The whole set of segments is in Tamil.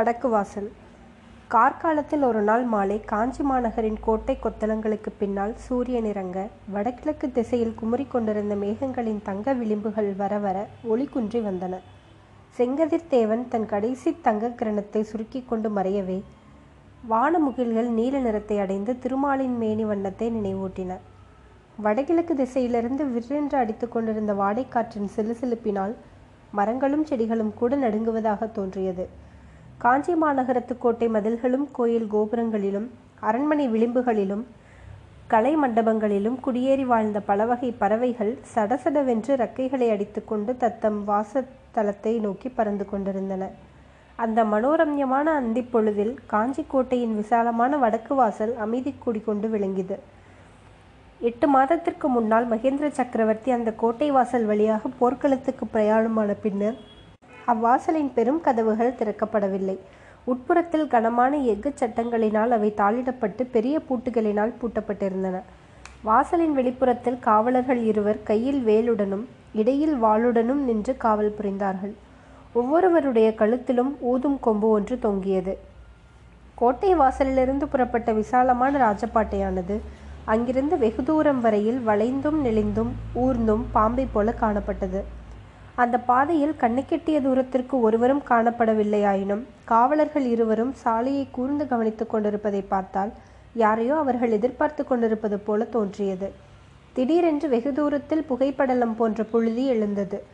வடக்கு வாசல். கார்காலத்தில் ஒரு நாள் மாலை காஞ்சி மாநகரின் கோட்டை கொத்தளங்களுக்கு பின்னால் சூரியன் இறங்க வடகிழக்கு திசையில் குமுறிக் கொண்டிருந்த மேகங்களின் தங்க விளிம்புகள் வர வர ஒளி குன்றி வந்தன. செங்கதிர் தேவன் தன் கடைசி தங்க கிரணத்தை சுருக்கிக் கொண்டு மறையவே வானமுகில்கள் நீல நிறத்தை அடைந்து திருமாலின் மேனி வண்ணத்தை நினைவூட்டின. வடகிழக்கு திசையிலிருந்து விற்றென்று அடித்துக் கொண்டிருந்த வாடைக்காற்றின் சிலுசிலுப்பினால் மரங்களும் செடிகளும் கூட நடுங்குவதாக தோன்றியது. காஞ்சி மாநகரத்து கோட்டை மதில்களும் கோயில் கோபுரங்களிலும் அரண்மனை விளிம்புகளிலும் கலை மண்டபங்களிலும் குடியேறி வாழ்ந்த பலவகை பறவைகள் சடசடவென்று ரக்கைகளை அடித்துக்கொண்டு தத்தம் வாசத்தலத்தை நோக்கி பறந்து கொண்டிருந்தன. அந்த மனோரம்யமான அந்தி பொழுதில் காஞ்சி கோட்டையின் விசாலமான வடக்கு வாசல் அமைதி குடிகொண்டு விளங்கியது. எட்டு மாதத்திற்கு முன்னால் மகேந்திர சக்கரவர்த்தி அந்த கோட்டை வாசல் வழியாக போர்க்களத்துக்கு பிரயாணமான பின்னர் அவ்வாசலின் பெரும் கதவுகள் திறக்கப்படவில்லை. உட்புறத்தில் கனமான எஃகு சட்டங்களினால் அவை தாளிடப்பட்டு பெரிய பூட்டுகளினால் பூட்டப்பட்டிருந்தன. வாசலின் வெளிப்புறத்தில் காவலர்கள் இருவர் கையில் வேலுடனும் இடையில் வாளுடனும் நின்று காவல் புரிந்தார்கள். ஒவ்வொருவருடைய கழுத்திலும் ஊதும் கொம்பு ஒன்று தொங்கியது. கோட்டை வாசலிலிருந்து புறப்பட்ட விசாலமான ராஜபாட்டையானது அங்கிருந்து வெகு தூரம் வரையில் வளைந்தும் நெளிந்தும் ஊர்ந்தும் பாம்பை போல காணப்பட்டது. அந்த பாதையில் கண்ணுக்கெட்டிய தூரத்திற்கு ஒருவரும் காணப்படவில்லையாயினும் காவலர்கள் இருவரும் சாலையை கூர்ந்து கவனித்துக் கொண்டிருப்பதை பார்த்தால் யாரையோ அவர்கள் எதிர்பார்த்து கொண்டிருப்பது போல தோன்றியது. திடீரென்று வெகு தூரத்தில் புகைப்படலம் போன்ற புழுதி எழுந்தது.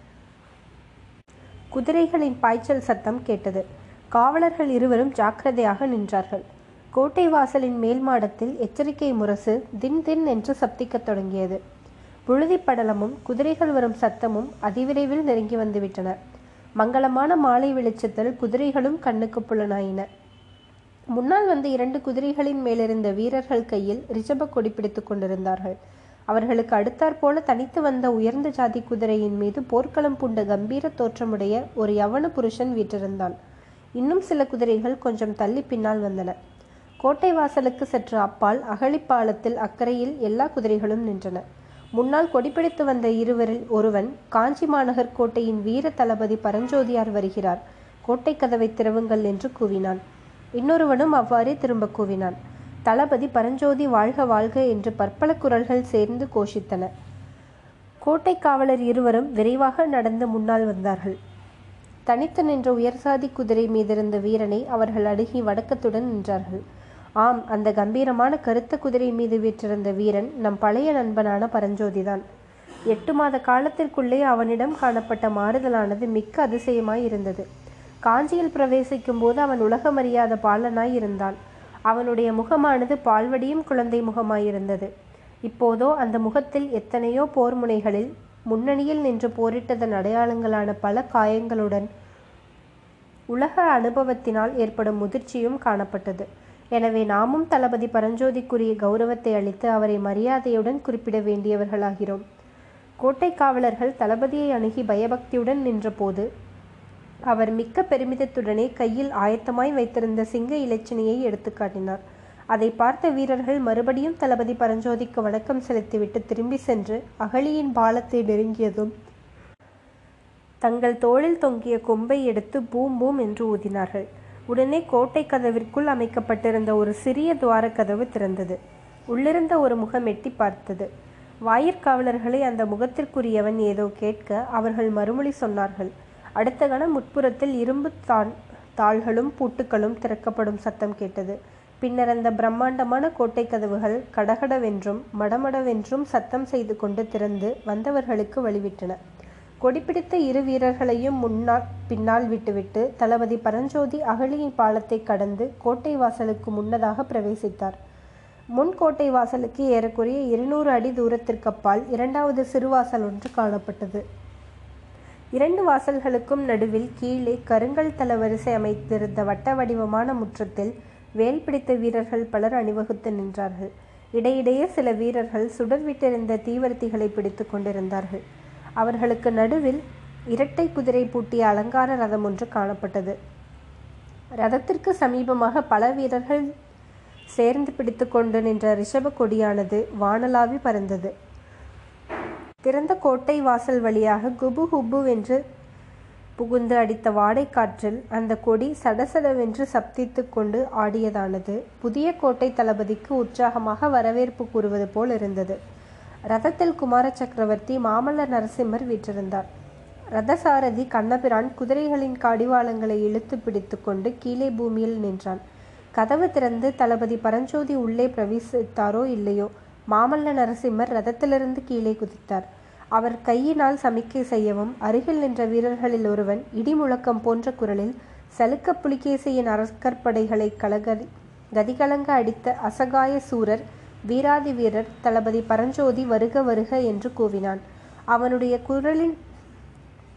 குதிரைகளின் பாய்ச்சல் சத்தம் கேட்டது. காவலர்கள் இருவரும் ஜாக்கிரதையாக நின்றார்கள். கோட்டை வாசலின் மேல் மாடத்தில் எச்சரிக்கை முரசு தின் தின் என்று சப்திக்கத் தொடங்கியது. புழுதி படலமும் குதிரைகள் வரும் சத்தமும் அதிவிரைவில் நெருங்கி வந்துவிட்டன. மங்களமான மாலை வெளிச்சத்தில் குதிரைகளும் கண்ணுக்கு புலனாயின. முன்னால் வந்த இரண்டு குதிரைகளின் மேலிருந்த வீரர்கள் கையில் ரிஷப கொடி பிடித்துக் கொண்டிருந்தார்கள். அவர்களுக்கு அடுத்தாற்போல தனித்து வந்த உயர்ந்த ஜாதி குதிரையின் மீது போர்க்களம் பூண்ட கம்பீர தோற்றமுடைய ஒரு யவன புருஷன் வீற்றிருந்தான். இன்னும் சில குதிரைகள் கொஞ்சம் தள்ளி பின்னால் வந்தன. கோட்டை வாசலுக்கு சற்று அப்பால் அகழிப்பாலத்தில் அக்கறையில் எல்லா குதிரைகளும் நின்றன. முன்னால் கொடிப்பிடித்து வந்த இருவரில் ஒருவன் காஞ்சி மாநகர் கோட்டையின் வீர தளபதி பரஞ்சோதியார் வருகிறார். கோட்டை கதவை திறவுங்கள் என்று கூவினான். இன்னொருவனும் அவ்வாறே திரும்ப கூவினான். தளபதி பரஞ்சோதி வாழ்க வாழ்க என்று பற்பல குரல்கள் சேர்ந்து கோஷித்தன. கோட்டை காவலர் இருவரும் விரைவாக நடந்து முன்னால் வந்தார்கள். தனித்து நின்ற உயர்சாதி குதிரை மீதிருந்த வீரனை அவர்கள் அணுகி வடக்கத்துடன் நின்றார்கள். ஆம் அந்த கம்பீரமான கருத்த குதிரை மீது வீற்றிருந்த வீரன் நம் பழைய நண்பனான பரஞ்சோதிதான். எட்டு மாத காலத்திற்குள்ளே அவனிடம் காணப்பட்ட மாறுதலானது மிக்க அதிசயமாய் இருந்தது. காஞ்சியில் பிரவேசிக்கும் போது அவன் உலகமறியாத பாலனாய் இருந்தான். அவனுடைய முகமானது பால்வடியும் குழந்தை முகமாயிருந்தது. இப்போதோ அந்த முகத்தில் எத்தனையோ போர் முனைகளில் முன்னணியில் நின்று போரிட்டதன் அடையாளங்களான பல காயங்களுடன் உலக அனுபவத்தினால் ஏற்படும் முதிர்ச்சியும் காணப்பட்டது. எனவே நாமும் தளபதி பரஞ்சோதிக்குரிய கௌரவத்தை அளித்து அவரை மரியாதையுடன் குறிப்பிட வேண்டியவர்களாகிறோம். கோட்டை காவலர்கள் தளபதியை அணுகி பயபக்தியுடன் நின்றபோது அவர் மிக்க பெருமிதத்துடனே கையில் ஆயத்தமாய் வைத்திருந்த சிங்க இலச்சினையை எடுத்து காட்டினார். அதை பார்த்த வீரர்கள் மறுபடியும் தளபதி பரஞ்சோதிக்கு வணக்கம் செலுத்திவிட்டு திரும்பி சென்று அகழியின் பாலத்தை நெருங்கியதும் தங்கள் தோளில் தொங்கிய கொம்பை எடுத்து பூம் பூம் என்று ஊதினார்கள். உடனே கோட்டை கதவிற்குள் அமைக்கப்பட்டிருந்த ஒரு சிறிய துவார கதவு திறந்தது. உள்ளிருந்த ஒரு முகம் எட்டி பார்த்தது. வாயிற்காவலர்களை அந்த முகத்திற்குரியவன் ஏதோ கேட்க அவர்கள் மறுமொழி சொன்னார்கள். அடுத்த கணம் முட்புறத்தில் இரும்பு தான் தாள்களும் பூட்டுக்களும் திறக்கப்படும் சத்தம் கேட்டது. பின்னர் அந்த பிரம்மாண்டமான கோட்டை கதவுகள் கடகடவென்றும் மடமடவென்றும் சத்தம் செய்து கொண்டு திறந்து வந்தவர்களுக்கு வழிவிட்டன. கொடிப்பிடித்த இரு வீரர்களையும் முன்னால் பின்னால் விட்டுவிட்டு தளபதி பரஞ்சோதி அகழியின் பாலத்தை கடந்து கோட்டை வாசலுக்கு முன்னதாக பிரவேசித்தார். முன் கோட்டை வாசலுக்கு ஏறக்குறைய இருநூறு அடி தூரத்திற்கு அப்பால் இரண்டாவது சிறுவாசல் ஒன்று காணப்பட்டது. இரண்டு வாசல்களுக்கும் நடுவில் கீழே கருங்கல் தள வரிசை அமைத்திருந்த வட்ட வடிவமான முற்றத்தில் வேல் பிடித்த வீரர்கள் பலர் அணிவகுத்து நின்றார்கள். இடையிடையே சில வீரர்கள் சுடர்விட்டிருந்த தீவர்த்திகளை பிடித்து கொண்டிருந்தார்கள். அவர்களுக்கு நடுவில் இரட்டை குதிரை பூட்டிய அலங்கார ரதம் ஒன்று காணப்பட்டது. ரதத்திற்கு சமீபமாக பல வீரர்கள் சேர்ந்து பிடித்து கொண்டு நின்ற ரிஷப கொடியானது வானலாவி பறந்தது. திறந்த கோட்டை வாசல் வழியாக குபு ஹுபு என்று புகுந்து அடித்த வாடைக்காற்றில் அந்த கொடி சடசடவென்று சப்தித்து கொண்டு ஆடியதானது. புதிய கோட்டை தளபதிக்கு உற்சாகமாக வரவேற்பு கூறுவது போல் இருந்தது. ரதத்தில் குமார சக்கரவர்த்தி மாமல்ல நரசிம்மர் வீற்றிருந்தார். ரதசாரதி கண்ணபிரான் குதிரைகளின் கடிவாளங்களை இழுத்து பிடித்து கொண்டு கீழே பூமியில் நின்றான். கதவு திறந்து தளபதி பரஞ்சோதி உள்ளே பிரவேசித்தாரோ இல்லையோ மாமல்ல நரசிம்மர் ரதத்திலிருந்து கீழே குதித்தார். அவர் கையினால் சமிக்கை செய்யவும் அருகில் நின்ற வீரர்களில் ஒருவன் இடி முழக்கம் போன்ற குரலில் சலுக்க புலிகேசியின் அரக்கற்படைகளை கலகரி கதிகலங்க அடித்த அசகாய சூரர் வீராதி வீரர் தளபதி பரஞ்சோதி வருக வருக என்று கூவினான். அவனுடைய குரலின்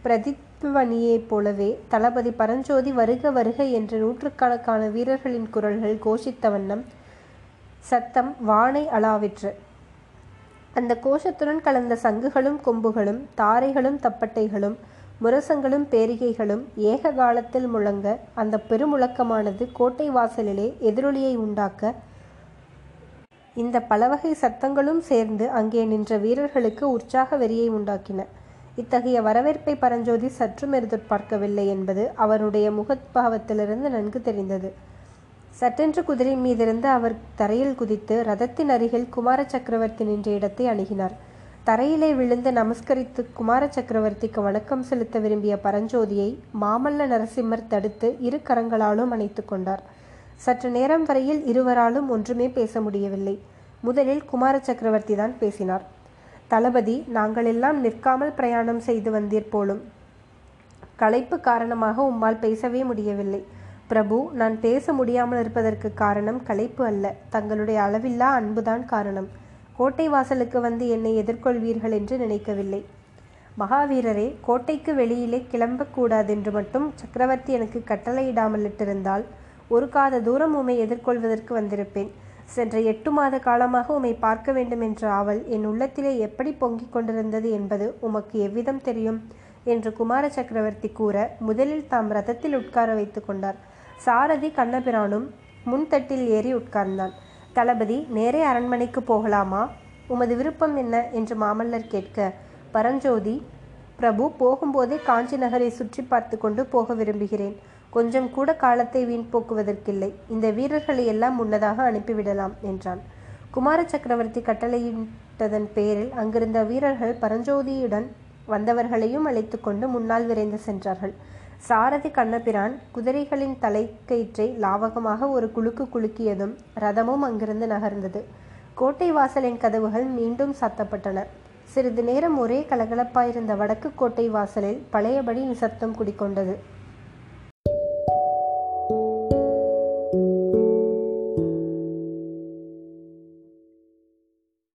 பிரதித்வனியைப் போலவே தளபதி பரஞ்சோதி வருக வருக என்று நூற்றுக்கணக்கான வீரர்களின் குரல்கள் கோஷித்த வண்ணம் சத்தம் வானை அளாவிற்று. அந்த கோஷத்துடன் கலந்த சங்குகளும் கொம்புகளும் தாரைகளும் தப்பட்டைகளும் முரசங்களும் பேரிகைகளும் ஏக காலத்தில் முழங்க அந்த பெருமுழக்கமானது கோட்டை வாசலிலே எதிரொலியை உண்டாக்க இந்த பலவகை சத்தங்களும் சேர்ந்து அங்கே நின்ற வீரர்களுக்கு உற்சாக வெறியை உண்டாக்கின. இத்தகைய வரவேற்பை பரஞ்சோதி சற்றும் எதிர்பார்க்கவில்லை என்பது அவருடைய முகத்பாவத்திலிருந்து நன்கு தெரிந்தது. சட்டென்று குதிரை மீதிருந்து அவர் தரையில் குதித்து ரதத்தின் அருகில் குமார சக்கரவர்த்தி நின்ற இடத்தை அணுகினார். தரையிலே விழுந்து நமஸ்கரித்து குமார சக்கரவர்த்திக்கு வணக்கம் செலுத்த விரும்பிய பரஞ்சோதியை மாமல்ல நரசிம்மர் தடுத்து இரு கரங்களாலும் அணைத்து கொண்டார். சற்று நேரம் வரையில் இருவராலும் ஒன்றுமே பேச முடியவில்லை. முதலில் குமார சக்கரவர்த்தி தான் பேசினார். தளபதி நாங்கள் எல்லாம் நிற்காமல் பிரயாணம் செய்து வந்தீர் போலும். களைப்பு காரணமாக உம்மால் பேசவே முடியவில்லை. பிரபு நான் பேச முடியாமல் இருப்பதற்கு காரணம் களைப்பு அல்ல. தங்களுடைய அளவில்லா அன்புதான் காரணம். கோட்டை வாசலுக்கு வந்து என்னை எதிர்கொள்வீர்கள் என்று நினைக்கவில்லை. மகாவீரரே கோட்டைக்கு வெளியிலே கிளம்பக்கூடாதென்று மட்டும் சக்கரவர்த்தி எனக்கு கட்டளையிடாமலிட்டிருந்தால் ஒரு காத தூரம் உம்மை எதிர்கொள்வதற்கு வந்திருப்பேன். சென்ற எட்டு மாத காலமாக உம்மை பார்க்க வேண்டும் என்ற ஆவல் என் உள்ளத்திலே எப்படி பொங்கிக் கொண்டிருந்தது என்பது உமக்கு எவ்விதம் தெரியும்? என்று குமார சக்கரவர்த்தி கூற முதலில் தாம் ரதத்தில் உட்கார வைத்து கொண்டார். சாரதி கண்ணபிரானும் முன்தட்டில் ஏறி உட்கார்ந்தான். தளபதி நேரே அரண்மனைக்கு போகலாமா? உமது விருப்பம் என்ன? என்று மாமல்லர் கேட்க பரஞ்சோதி பிரபு போகும்போதே காஞ்சி நகரை சுற்றி பார்த்து கொண்டு போக விரும்புகிறேன். கொஞ்சம் கூட காலத்தை வீண் போக்குவதற்கில்லை. இந்த வீரர்களை எல்லாம் முன்னதாக அனுப்பிவிடலாம் என்றான். குமார சக்கரவர்த்தி கட்டளையிட்டதன் பேரில் அங்கிருந்த வீரர்கள் பரஞ்சோதியுடன் வந்தவர்களையும் அழைத்து கொண்டு முன்னால் விரைந்து சென்றார்கள். சாரதி கண்ணபிரான் குதிரைகளின் தலைக்கயிற்றை லாவகமாக ஒரு குலுக்கு குலுக்கியதும் ரதமும் அங்கிருந்து நகர்ந்தது. கோட்டை வாசலின் கதவுகள் மீண்டும் சாத்தப்பட்டன. சிறிது நேரம் ஒரே கலகலப்பாயிருந்த வடக்கு கோட்டை வாசலில் பழையபடி நிசப்தம் குடிக்கொண்டது.